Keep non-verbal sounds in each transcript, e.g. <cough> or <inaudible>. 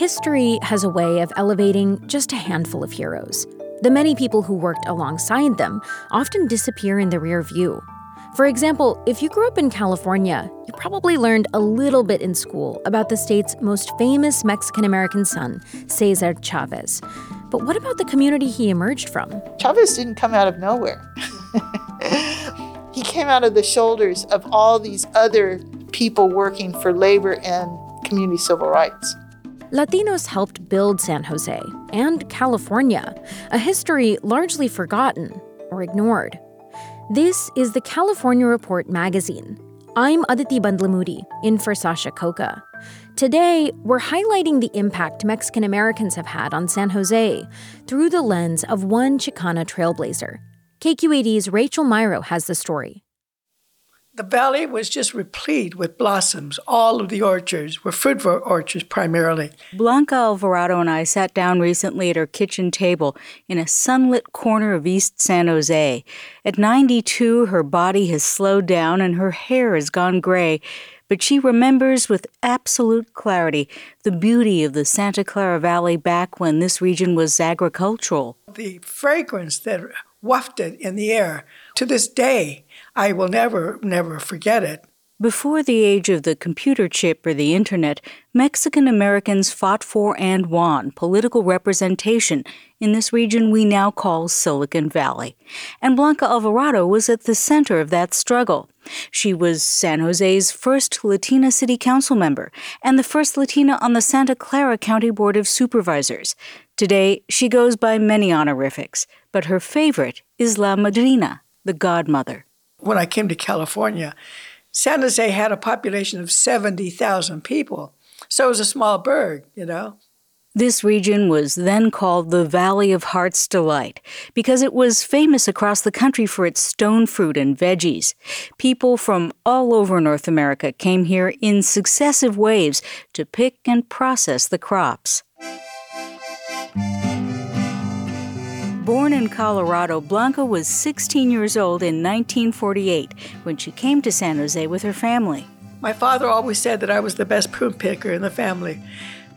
History has a way of elevating just a handful of heroes. The many people who worked alongside them often disappear in the rear view. For example, if you grew up in California, you probably learned a little bit in school about the state's most famous Mexican American son, Cesar Chavez. But what about the community he emerged from? Chavez didn't come out of nowhere. <laughs> he came out of the shoulders of all these other people working for labor and community civil rights. Latinos helped build San Jose and California, a history largely forgotten or ignored. This is the California Report magazine. I'm Aditi Bandlamudi, in for Sasha Khokha. Today, we're highlighting the impact Mexican Americans have had on San Jose through the lens of one Chicana trailblazer. KQED's Rachel Myrow has the story. The valley was just replete with blossoms. All of the orchards were fruit orchards primarily. Blanca Alvarado and I sat down recently at her kitchen table in a sunlit corner of East San Jose. At 92, her body has slowed down and her hair has gone gray, but she remembers with absolute clarity the beauty of the Santa Clara Valley back when this region was agricultural. The fragrance that wafted in the air to this day I will never, never forget it. Before the age of the computer chip or the internet, Mexican Americans fought for and won political representation in this region we now call Silicon Valley. And Blanca Alvarado was at the center of that struggle. She was San Jose's first Latina city council member and the first Latina on the Santa Clara County Board of Supervisors. Today, she goes by many honorifics, but her favorite is La Madrina, the godmother when I came to California, San Jose had a population of 70,000 people. So it was a small burg, you know. This region was then called the Valley of Heart's Delight because it was famous across the country for its stone fruit and veggies. People from all over North America came here in successive waves to pick and process the crops. Born in Colorado, Blanca was 16 years old in 1948 when she came to San Jose with her family. My father always said that I was the best prune picker in the family,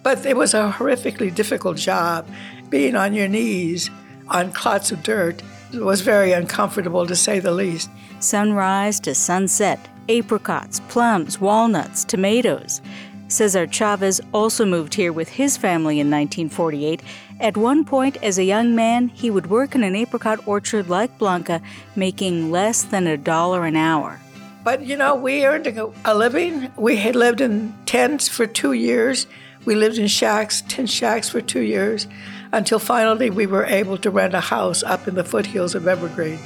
but it was a horrifically difficult job. Being on your knees on clots of dirt was very uncomfortable to say the least. Sunrise to sunset, apricots, plums, walnuts, tomatoes. Cesar Chavez also moved here with his family in 1948. At one point, as a young man, he would work in an apricot orchard like Blanca, making less than a dollar an hour. But you know, we earned a living. We had lived in tents for two years. We lived in shacks, tent shacks for two years, until finally we were able to rent a house up in the foothills of Evergreen.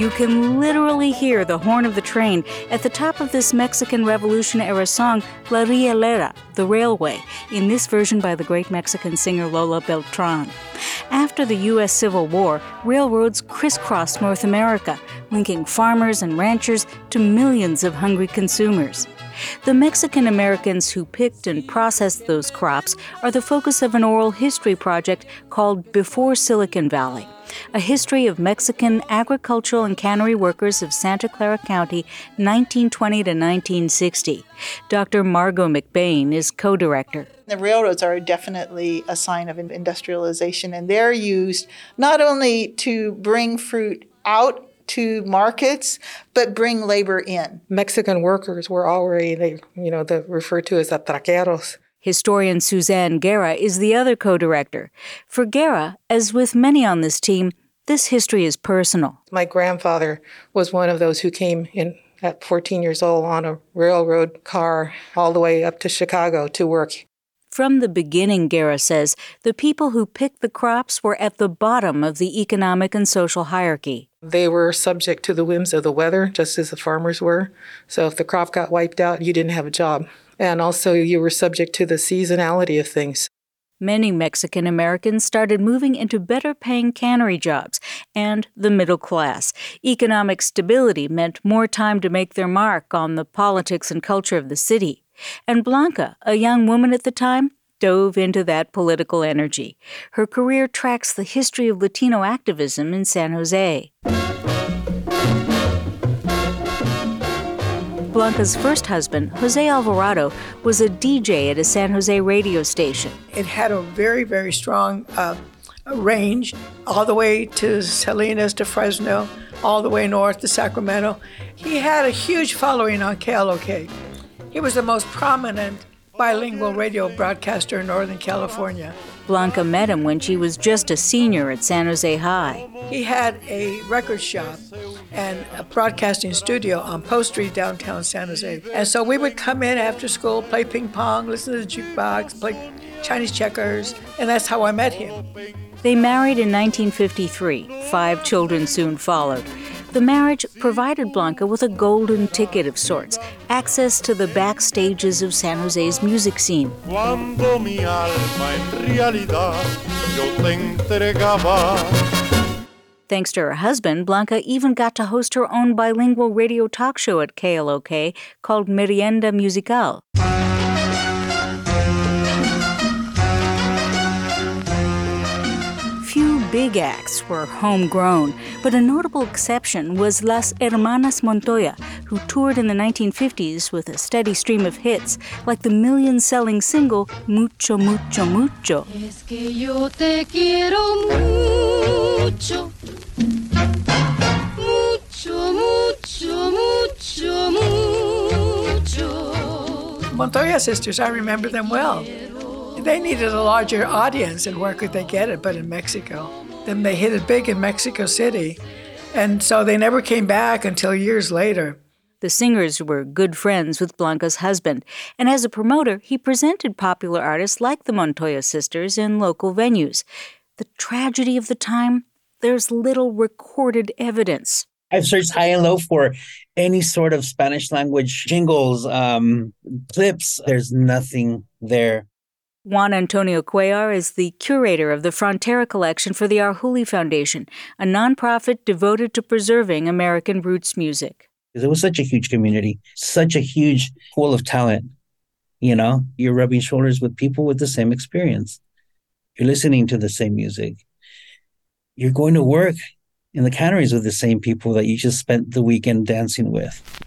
You can literally hear the horn of the train at the top of this Mexican Revolution era song, La Rielera, the railway, in this version by the great Mexican singer Lola Beltran. After the U.S. Civil War, railroads crisscrossed North America, linking farmers and ranchers to millions of hungry consumers. The Mexican Americans who picked and processed those crops are the focus of an oral history project called Before Silicon Valley a history of Mexican agricultural and cannery workers of Santa Clara County, 1920 to 1960. Dr. Margot McBain is co director. The railroads are definitely a sign of industrialization, and they're used not only to bring fruit out to markets, but bring labor in. Mexican workers were already, you know, the, referred to as atraqueros. Historian Suzanne Guerra is the other co director. For Guerra, as with many on this team, this history is personal. My grandfather was one of those who came in at 14 years old on a railroad car all the way up to Chicago to work. From the beginning, Guerra says, the people who picked the crops were at the bottom of the economic and social hierarchy. They were subject to the whims of the weather, just as the farmers were. So if the crop got wiped out, you didn't have a job and also you were subject to the seasonality of things. Many Mexican Americans started moving into better paying cannery jobs and the middle class. Economic stability meant more time to make their mark on the politics and culture of the city. And Blanca, a young woman at the time, dove into that political energy. Her career tracks the history of Latino activism in San Jose. Blanca's first husband, Jose Alvarado, was a DJ at a San Jose radio station. It had a very, very strong uh, range all the way to Salinas to Fresno, all the way north to Sacramento. He had a huge following on KLOK. He was the most prominent bilingual radio broadcaster in Northern California. Blanca met him when she was just a senior at San Jose High. He had a record shop and a broadcasting studio on Post Street, downtown San Jose. And so we would come in after school, play ping pong, listen to the jukebox, play Chinese checkers, and that's how I met him. They married in 1953. Five children soon followed. The marriage provided Blanca with a golden ticket of sorts, access to the backstages of San Jose's music scene. Thanks to her husband, Blanca even got to host her own bilingual radio talk show at KLOK called Merienda Musical. Big acts were homegrown, but a notable exception was Las Hermanas Montoya, who toured in the 1950s with a steady stream of hits, like the million selling single Mucho, Mucho, Mucho. Es que yo te quiero mucho. Mucho, mucho, mucho, mucho. Montoya sisters, I remember them well. They needed a larger audience, and where could they get it but in Mexico? Then they hit it big in Mexico City, and so they never came back until years later. The singers were good friends with Blanca's husband, and as a promoter, he presented popular artists like the Montoya sisters in local venues. The tragedy of the time, there's little recorded evidence. I've searched high and low for any sort of Spanish language jingles, um, clips. There's nothing there. Juan Antonio Cuellar is the curator of the Frontera Collection for the Arhoolie Foundation, a nonprofit devoted to preserving American roots music. It was such a huge community, such a huge pool of talent. You know, you're rubbing shoulders with people with the same experience. You're listening to the same music. You're going to work in the canneries with the same people that you just spent the weekend dancing with.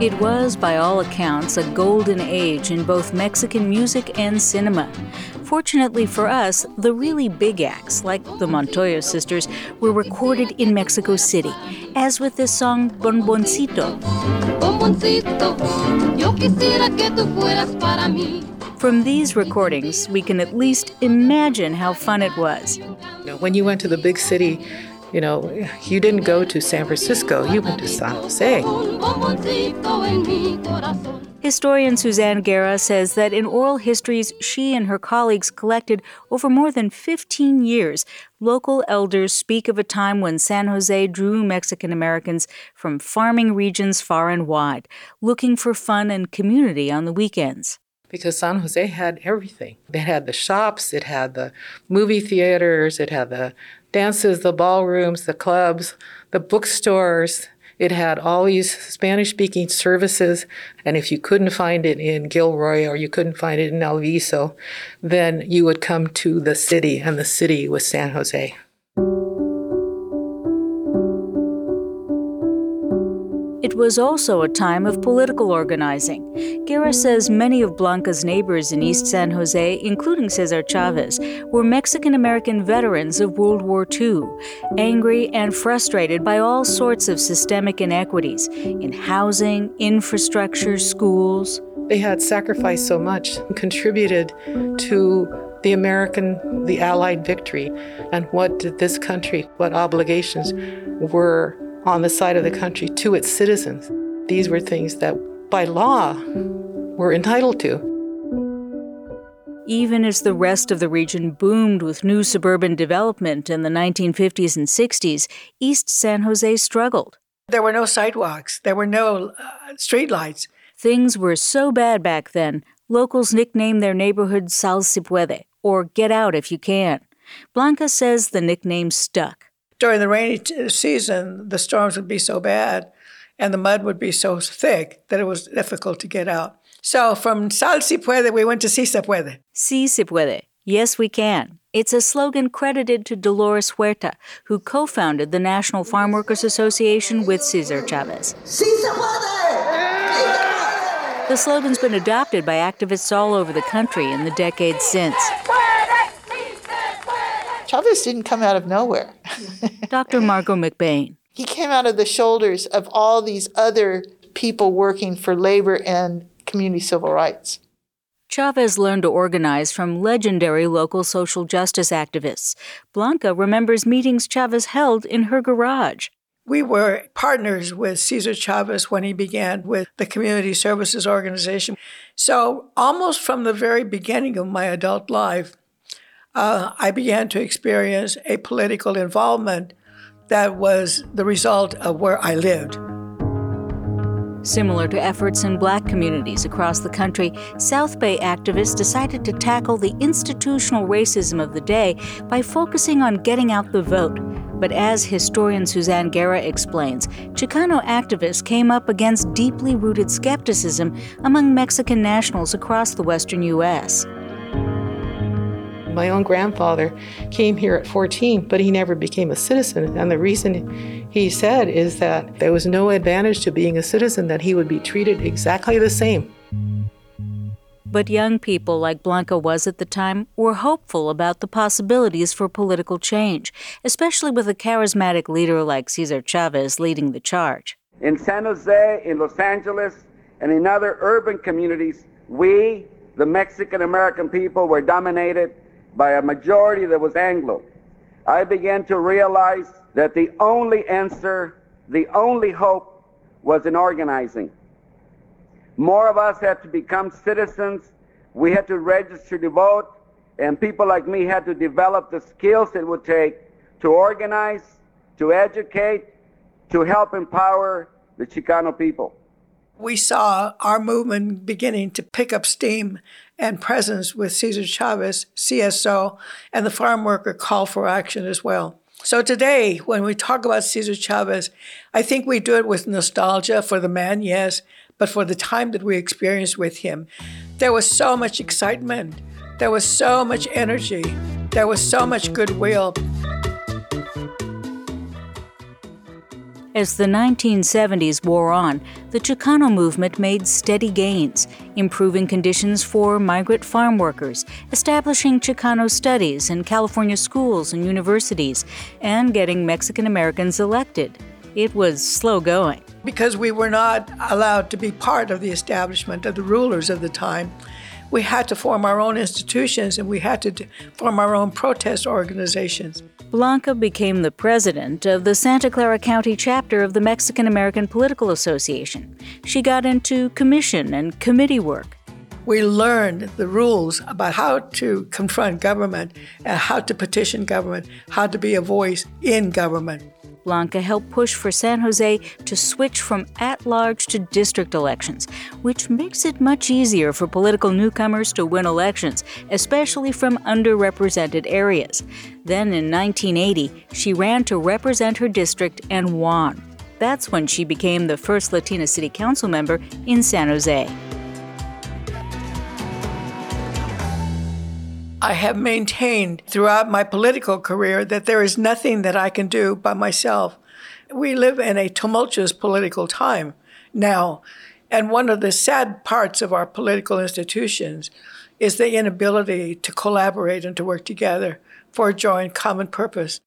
It was, by all accounts, a golden age in both Mexican music and cinema. Fortunately for us, the really big acts, like the Montoya sisters, were recorded in Mexico City, as with this song Bomboncito. Bomboncito, yo quisiera que tú fueras para mí. From these recordings, we can at least imagine how fun it was. When you went to the big city, you know, you didn't go to San Francisco, you went to San Jose. Historian Suzanne Guerra says that in oral histories she and her colleagues collected over more than 15 years, local elders speak of a time when San Jose drew Mexican Americans from farming regions far and wide, looking for fun and community on the weekends because San Jose had everything. It had the shops, it had the movie theaters, it had the dances, the ballrooms, the clubs, the bookstores. It had all these Spanish speaking services. And if you couldn't find it in Gilroy or you couldn't find it in Alviso, then you would come to the city, and the city was San Jose. Was also a time of political organizing. Guerra says many of Blanca's neighbors in East San Jose, including Cesar Chavez, were Mexican American veterans of World War II, angry and frustrated by all sorts of systemic inequities in housing, infrastructure, schools. They had sacrificed so much, contributed to the American, the Allied victory, and what did this country, what obligations were on the side of the country to its citizens. These were things that, by law, were entitled to. Even as the rest of the region boomed with new suburban development in the 1950s and 60s, East San Jose struggled. There were no sidewalks, there were no uh, streetlights. Things were so bad back then, locals nicknamed their neighborhood Sal si puede, or Get Out If You Can. Blanca says the nickname stuck during the rainy t- season, the storms would be so bad and the mud would be so thick that it was difficult to get out. So from Sal si puede, we went to Si se puede. Si se puede. Yes, we can. It's a slogan credited to Dolores Huerta, who co founded the National Farm Workers Association with Cesar Chavez. Si se puede! The slogan's been adopted by activists all over the country in the decades since. Chavez didn't come out of nowhere. <laughs> Dr. Margot McBain. He came out of the shoulders of all these other people working for labor and community civil rights. Chavez learned to organize from legendary local social justice activists. Blanca remembers meetings Chavez held in her garage. We were partners with Cesar Chavez when he began with the Community Services Organization. So, almost from the very beginning of my adult life, uh, I began to experience a political involvement that was the result of where I lived. Similar to efforts in black communities across the country, South Bay activists decided to tackle the institutional racism of the day by focusing on getting out the vote. But as historian Suzanne Guerra explains, Chicano activists came up against deeply rooted skepticism among Mexican nationals across the western U.S. My own grandfather came here at 14, but he never became a citizen. And the reason he said is that there was no advantage to being a citizen, that he would be treated exactly the same. But young people, like Blanca was at the time, were hopeful about the possibilities for political change, especially with a charismatic leader like Cesar Chavez leading the charge. In San Jose, in Los Angeles, and in other urban communities, we, the Mexican American people, were dominated by a majority that was Anglo, I began to realize that the only answer, the only hope was in organizing. More of us had to become citizens. We had to register to vote, and people like me had to develop the skills it would take to organize, to educate, to help empower the Chicano people. We saw our movement beginning to pick up steam and presence with Cesar Chavez, CSO, and the farm worker call for action as well. So today, when we talk about Cesar Chavez, I think we do it with nostalgia for the man, yes, but for the time that we experienced with him. There was so much excitement, there was so much energy, there was so much goodwill. As the 1970s wore on, the Chicano movement made steady gains, improving conditions for migrant farm workers, establishing Chicano studies in California schools and universities, and getting Mexican Americans elected. It was slow going. Because we were not allowed to be part of the establishment of the rulers of the time, we had to form our own institutions and we had to form our own protest organizations. Blanca became the president of the Santa Clara County chapter of the Mexican American Political Association. She got into commission and committee work. We learned the rules about how to confront government and how to petition government, how to be a voice in government. Blanca helped push for San Jose to switch from at large to district elections, which makes it much easier for political newcomers to win elections, especially from underrepresented areas. Then in 1980, she ran to represent her district and won. That's when she became the first Latina city council member in San Jose. I have maintained throughout my political career that there is nothing that I can do by myself. We live in a tumultuous political time now, and one of the sad parts of our political institutions is the inability to collaborate and to work together for a joint common purpose.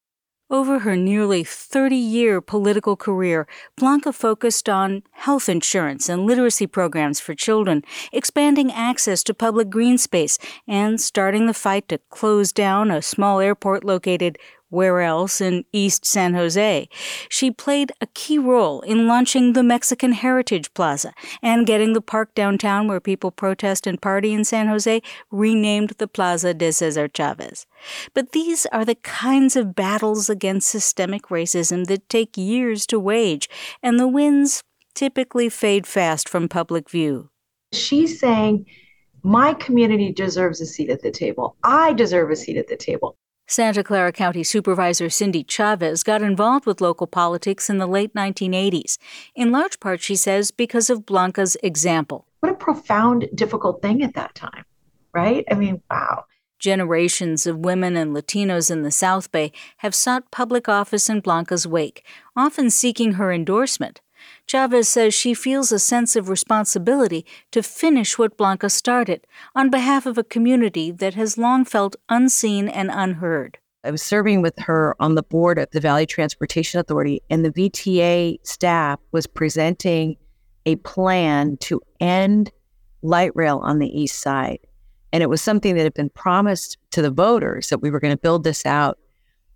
Over her nearly 30 year political career, Blanca focused on health insurance and literacy programs for children, expanding access to public green space, and starting the fight to close down a small airport located where else in East San Jose. She played a key role in launching the Mexican Heritage Plaza and getting the park downtown where people protest and party in San Jose renamed the Plaza de Cesar Chavez. But these are the kinds of battles against systemic racism that take years to wage, and the wins typically fade fast from public view. She's saying, my community deserves a seat at the table. I deserve a seat at the table. Santa Clara County Supervisor Cindy Chavez got involved with local politics in the late 1980s, in large part, she says, because of Blanca's example. What a profound, difficult thing at that time, right? I mean, wow. Generations of women and Latinos in the South Bay have sought public office in Blanca's wake, often seeking her endorsement. Chavez says she feels a sense of responsibility to finish what Blanca started on behalf of a community that has long felt unseen and unheard. I was serving with her on the board of the Valley Transportation Authority, and the VTA staff was presenting a plan to end light rail on the east side. And it was something that had been promised to the voters that we were going to build this out.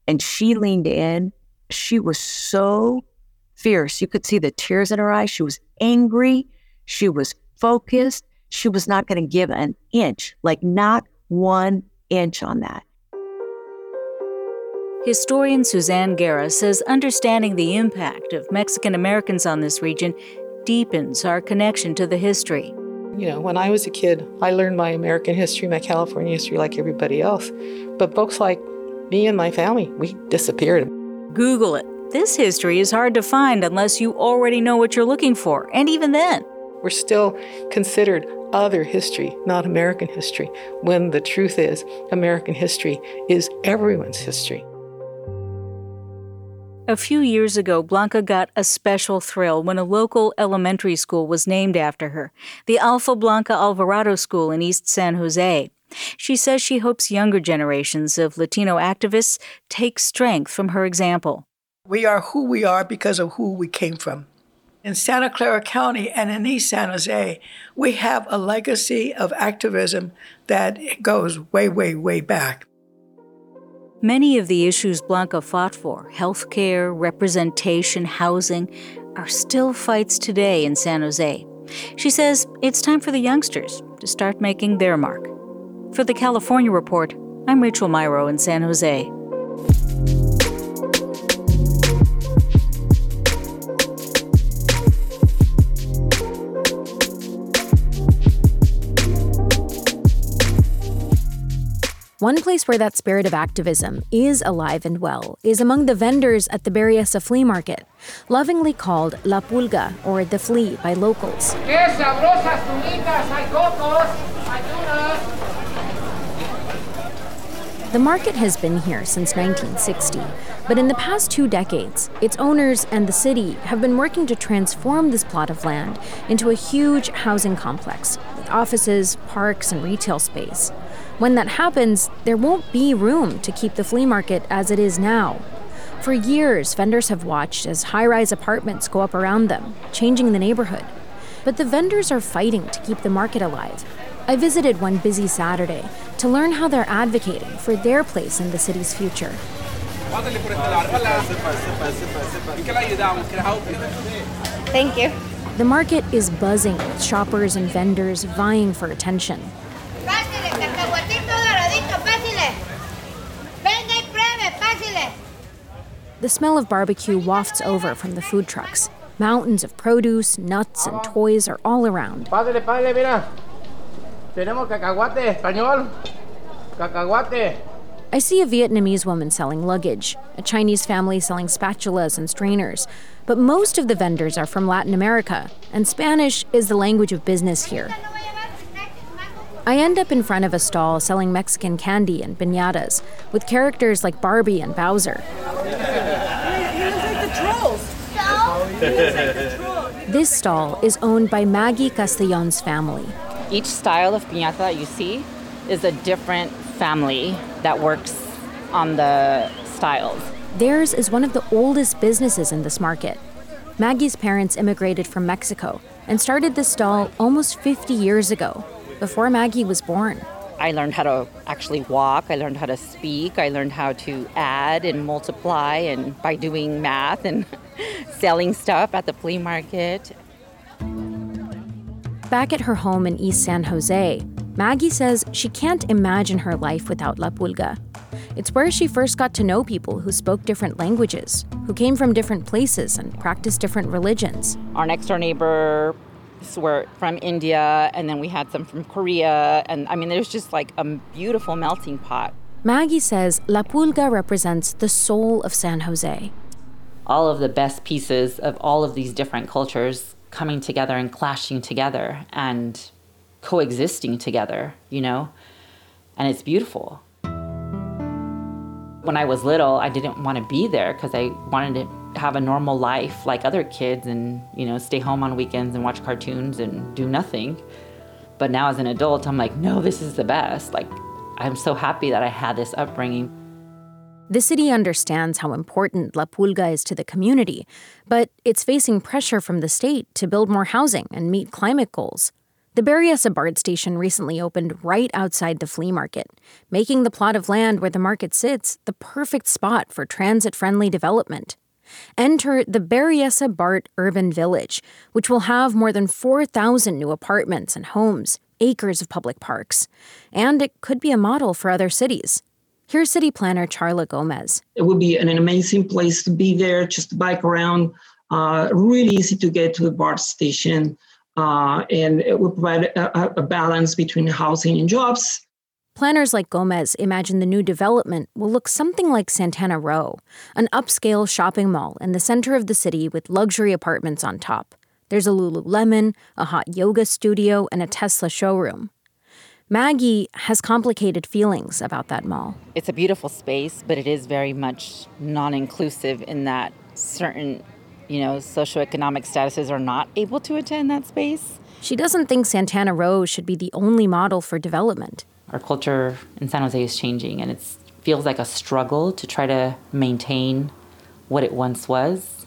And she leaned in. She was so fierce. You could see the tears in her eyes. She was angry. She was focused. She was not going to give an inch, like not one inch on that. Historian Suzanne Guerra says understanding the impact of Mexican Americans on this region deepens our connection to the history. You know, when I was a kid, I learned my American history, my California history, like everybody else. But folks like me and my family, we disappeared. Google it this history is hard to find unless you already know what you're looking for, and even then. We're still considered other history, not American history, when the truth is, American history is everyone's history. A few years ago, Blanca got a special thrill when a local elementary school was named after her, the Alpha Blanca Alvarado School in East San Jose. She says she hopes younger generations of Latino activists take strength from her example. We are who we are because of who we came from. In Santa Clara County and in East San Jose, we have a legacy of activism that goes way, way, way back. Many of the issues Blanca fought for healthcare, representation, housing are still fights today in San Jose. She says it's time for the youngsters to start making their mark. For the California Report, I'm Rachel Myrow in San Jose. One place where that spirit of activism is alive and well is among the vendors at the Berryessa Flea Market, lovingly called La Pulga or the Flea by locals. The market has been here since 1960, but in the past two decades, its owners and the city have been working to transform this plot of land into a huge housing complex with offices, parks, and retail space. When that happens, there won't be room to keep the flea market as it is now. For years, vendors have watched as high rise apartments go up around them, changing the neighborhood. But the vendors are fighting to keep the market alive. I visited one busy Saturday to learn how they're advocating for their place in the city's future. Thank you. The market is buzzing with shoppers and vendors vying for attention. The smell of barbecue wafts over from the food trucks. Mountains of produce, nuts, and toys are all around. Padre, padre, mira. Tenemos cacahuate, español. Cacahuate. I see a Vietnamese woman selling luggage, a Chinese family selling spatulas and strainers, but most of the vendors are from Latin America, and Spanish is the language of business here. I end up in front of a stall selling Mexican candy and piñatas, with characters like Barbie and Bowser. <laughs> This stall is owned by Maggie Castellon's family. Each style of piñata that you see is a different family that works on the styles. Theirs is one of the oldest businesses in this market. Maggie's parents immigrated from Mexico and started this stall almost 50 years ago, before Maggie was born. I learned how to actually walk, I learned how to speak, I learned how to add and multiply and by doing math and <laughs> selling stuff at the flea market. Back at her home in East San Jose, Maggie says she can't imagine her life without La Pulga. It's where she first got to know people who spoke different languages, who came from different places and practiced different religions. Our next door neighbor were from India, and then we had some from Korea, and I mean, there's just like a beautiful melting pot. Maggie says La Pulga represents the soul of San Jose. All of the best pieces of all of these different cultures coming together and clashing together and coexisting together, you know? And it's beautiful. When I was little, I didn't want to be there because I wanted to have a normal life like other kids and, you know, stay home on weekends and watch cartoons and do nothing. But now as an adult, I'm like, no, this is the best. Like, I'm so happy that I had this upbringing. The city understands how important La Pulga is to the community, but it's facing pressure from the state to build more housing and meet climate goals. The Berryessa BART station recently opened right outside the flea market, making the plot of land where the market sits the perfect spot for transit friendly development. Enter the Berryessa BART Urban Village, which will have more than 4,000 new apartments and homes, acres of public parks. And it could be a model for other cities. Here's city planner Charla Gomez. It would be an amazing place to be there, just to bike around, uh, really easy to get to the BART station uh, and it would provide a, a balance between housing and jobs. Planners like Gomez imagine the new development will look something like Santana Row, an upscale shopping mall in the center of the city with luxury apartments on top. There's a Lululemon, a hot yoga studio, and a Tesla showroom. Maggie has complicated feelings about that mall. It's a beautiful space, but it is very much non inclusive in that certain you know, socioeconomic statuses are not able to attend that space. She doesn't think Santana Row should be the only model for development. Our culture in San Jose is changing, and it feels like a struggle to try to maintain what it once was.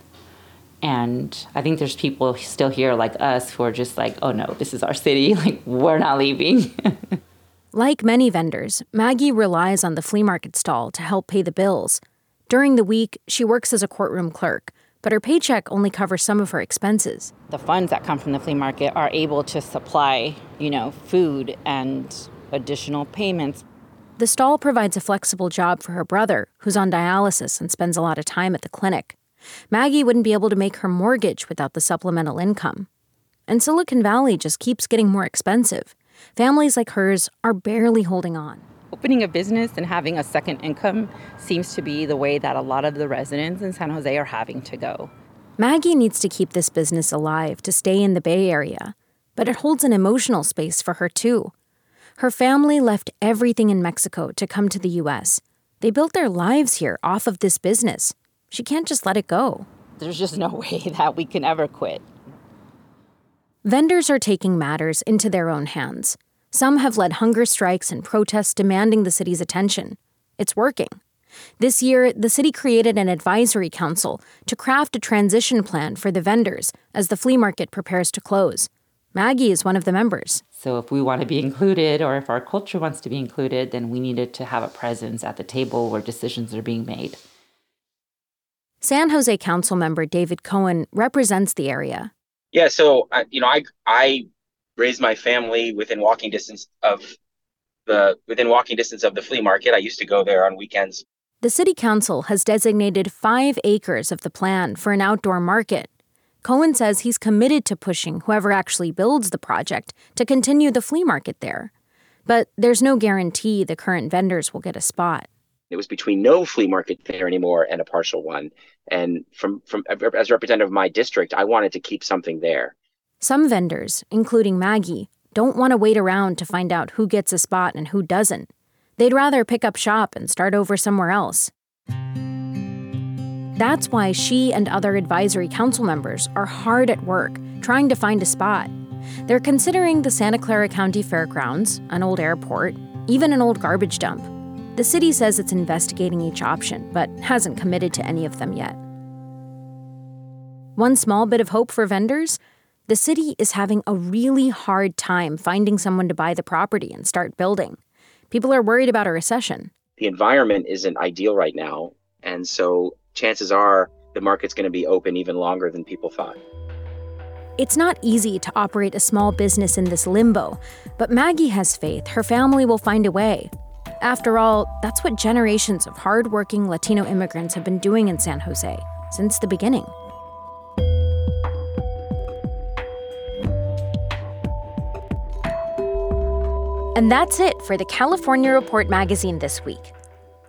And I think there's people still here like us who are just like, oh no, this is our city. <laughs> Like, we're not leaving. <laughs> like many vendors, Maggie relies on the flea market stall to help pay the bills. During the week, she works as a courtroom clerk, but her paycheck only covers some of her expenses. The funds that come from the flea market are able to supply, you know, food and additional payments. The stall provides a flexible job for her brother, who's on dialysis and spends a lot of time at the clinic. Maggie wouldn't be able to make her mortgage without the supplemental income. And Silicon Valley just keeps getting more expensive. Families like hers are barely holding on. Opening a business and having a second income seems to be the way that a lot of the residents in San Jose are having to go. Maggie needs to keep this business alive to stay in the Bay Area, but it holds an emotional space for her too. Her family left everything in Mexico to come to the US. They built their lives here off of this business. She can't just let it go. There's just no <laughs> way that we can ever quit. Vendors are taking matters into their own hands. Some have led hunger strikes and protests demanding the city's attention. It's working. This year, the city created an advisory council to craft a transition plan for the vendors as the flea market prepares to close. Maggie is one of the members. So, if we want to be included or if our culture wants to be included, then we needed to have a presence at the table where decisions are being made. San Jose Council member David Cohen represents the area. Yeah, so uh, you know, I I raised my family within walking distance of the within walking distance of the flea market. I used to go there on weekends. The City Council has designated five acres of the plan for an outdoor market. Cohen says he's committed to pushing whoever actually builds the project to continue the flea market there. But there's no guarantee the current vendors will get a spot. It was between no flea market there anymore and a partial one. And from, from as a representative of my district, I wanted to keep something there. Some vendors, including Maggie, don't want to wait around to find out who gets a spot and who doesn't. They'd rather pick up shop and start over somewhere else. That's why she and other advisory council members are hard at work trying to find a spot. They're considering the Santa Clara County Fairgrounds, an old airport, even an old garbage dump. The city says it's investigating each option, but hasn't committed to any of them yet. One small bit of hope for vendors the city is having a really hard time finding someone to buy the property and start building. People are worried about a recession. The environment isn't ideal right now, and so chances are the market's going to be open even longer than people thought. It's not easy to operate a small business in this limbo, but Maggie has faith her family will find a way. After all, that's what generations of hardworking Latino immigrants have been doing in San Jose since the beginning. And that's it for the California Report magazine this week.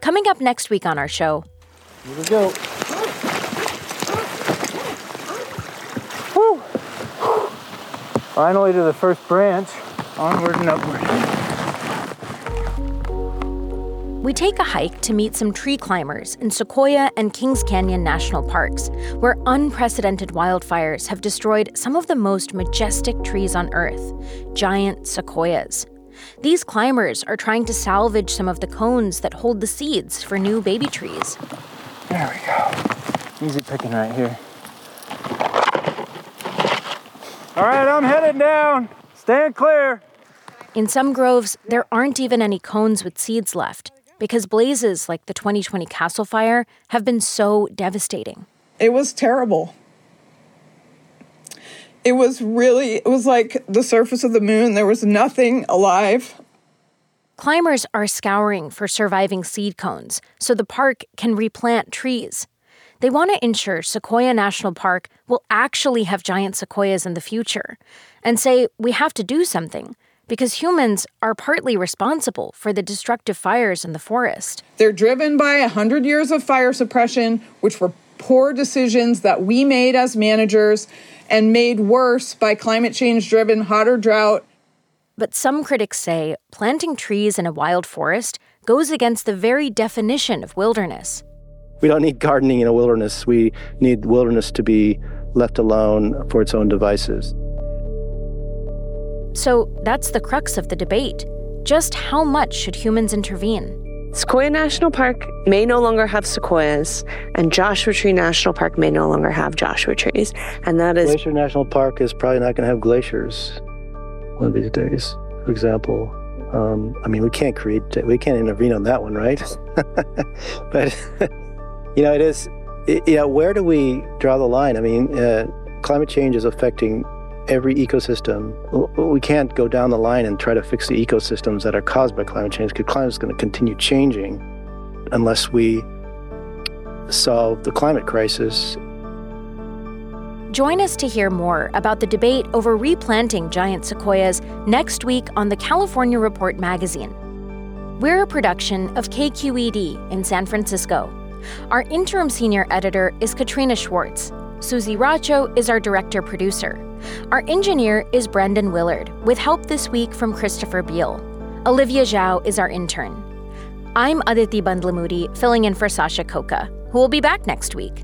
Coming up next week on our show. Here we go. Woo. Finally to the first branch. Onward and upward. We take a hike to meet some tree climbers in Sequoia and Kings Canyon National Parks, where unprecedented wildfires have destroyed some of the most majestic trees on Earth giant sequoias. These climbers are trying to salvage some of the cones that hold the seeds for new baby trees. There we go. Easy picking right here. All right, I'm headed down. Stand clear. In some groves, there aren't even any cones with seeds left because blazes like the 2020 Castle Fire have been so devastating. It was terrible it was really it was like the surface of the moon there was nothing alive climbers are scouring for surviving seed cones so the park can replant trees they want to ensure sequoia national park will actually have giant sequoias in the future and say we have to do something because humans are partly responsible for the destructive fires in the forest. They're driven by 100 years of fire suppression, which were poor decisions that we made as managers and made worse by climate change driven hotter drought. But some critics say planting trees in a wild forest goes against the very definition of wilderness. We don't need gardening in a wilderness. We need wilderness to be left alone for its own devices. So that's the crux of the debate. Just how much should humans intervene? Sequoia National Park may no longer have sequoias, and Joshua Tree National Park may no longer have Joshua trees. And that is. Glacier National Park is probably not going to have glaciers one of these days, for example. Um, I mean, we can't create, we can't intervene on that one, right? <laughs> but, <laughs> you know, it is, it, you know, where do we draw the line? I mean, uh, climate change is affecting every ecosystem. We can't go down the line and try to fix the ecosystems that are caused by climate change because climate is going to continue changing unless we solve the climate crisis. Join us to hear more about the debate over replanting giant sequoias next week on the California Report magazine. We're a production of KQED in San Francisco. Our interim senior editor is Katrina Schwartz. Susie Racho is our director producer. Our engineer is Brendan Willard, with help this week from Christopher Beale. Olivia Zhao is our intern. I'm Aditi Bandlamudi, filling in for Sasha Khokha, who will be back next week.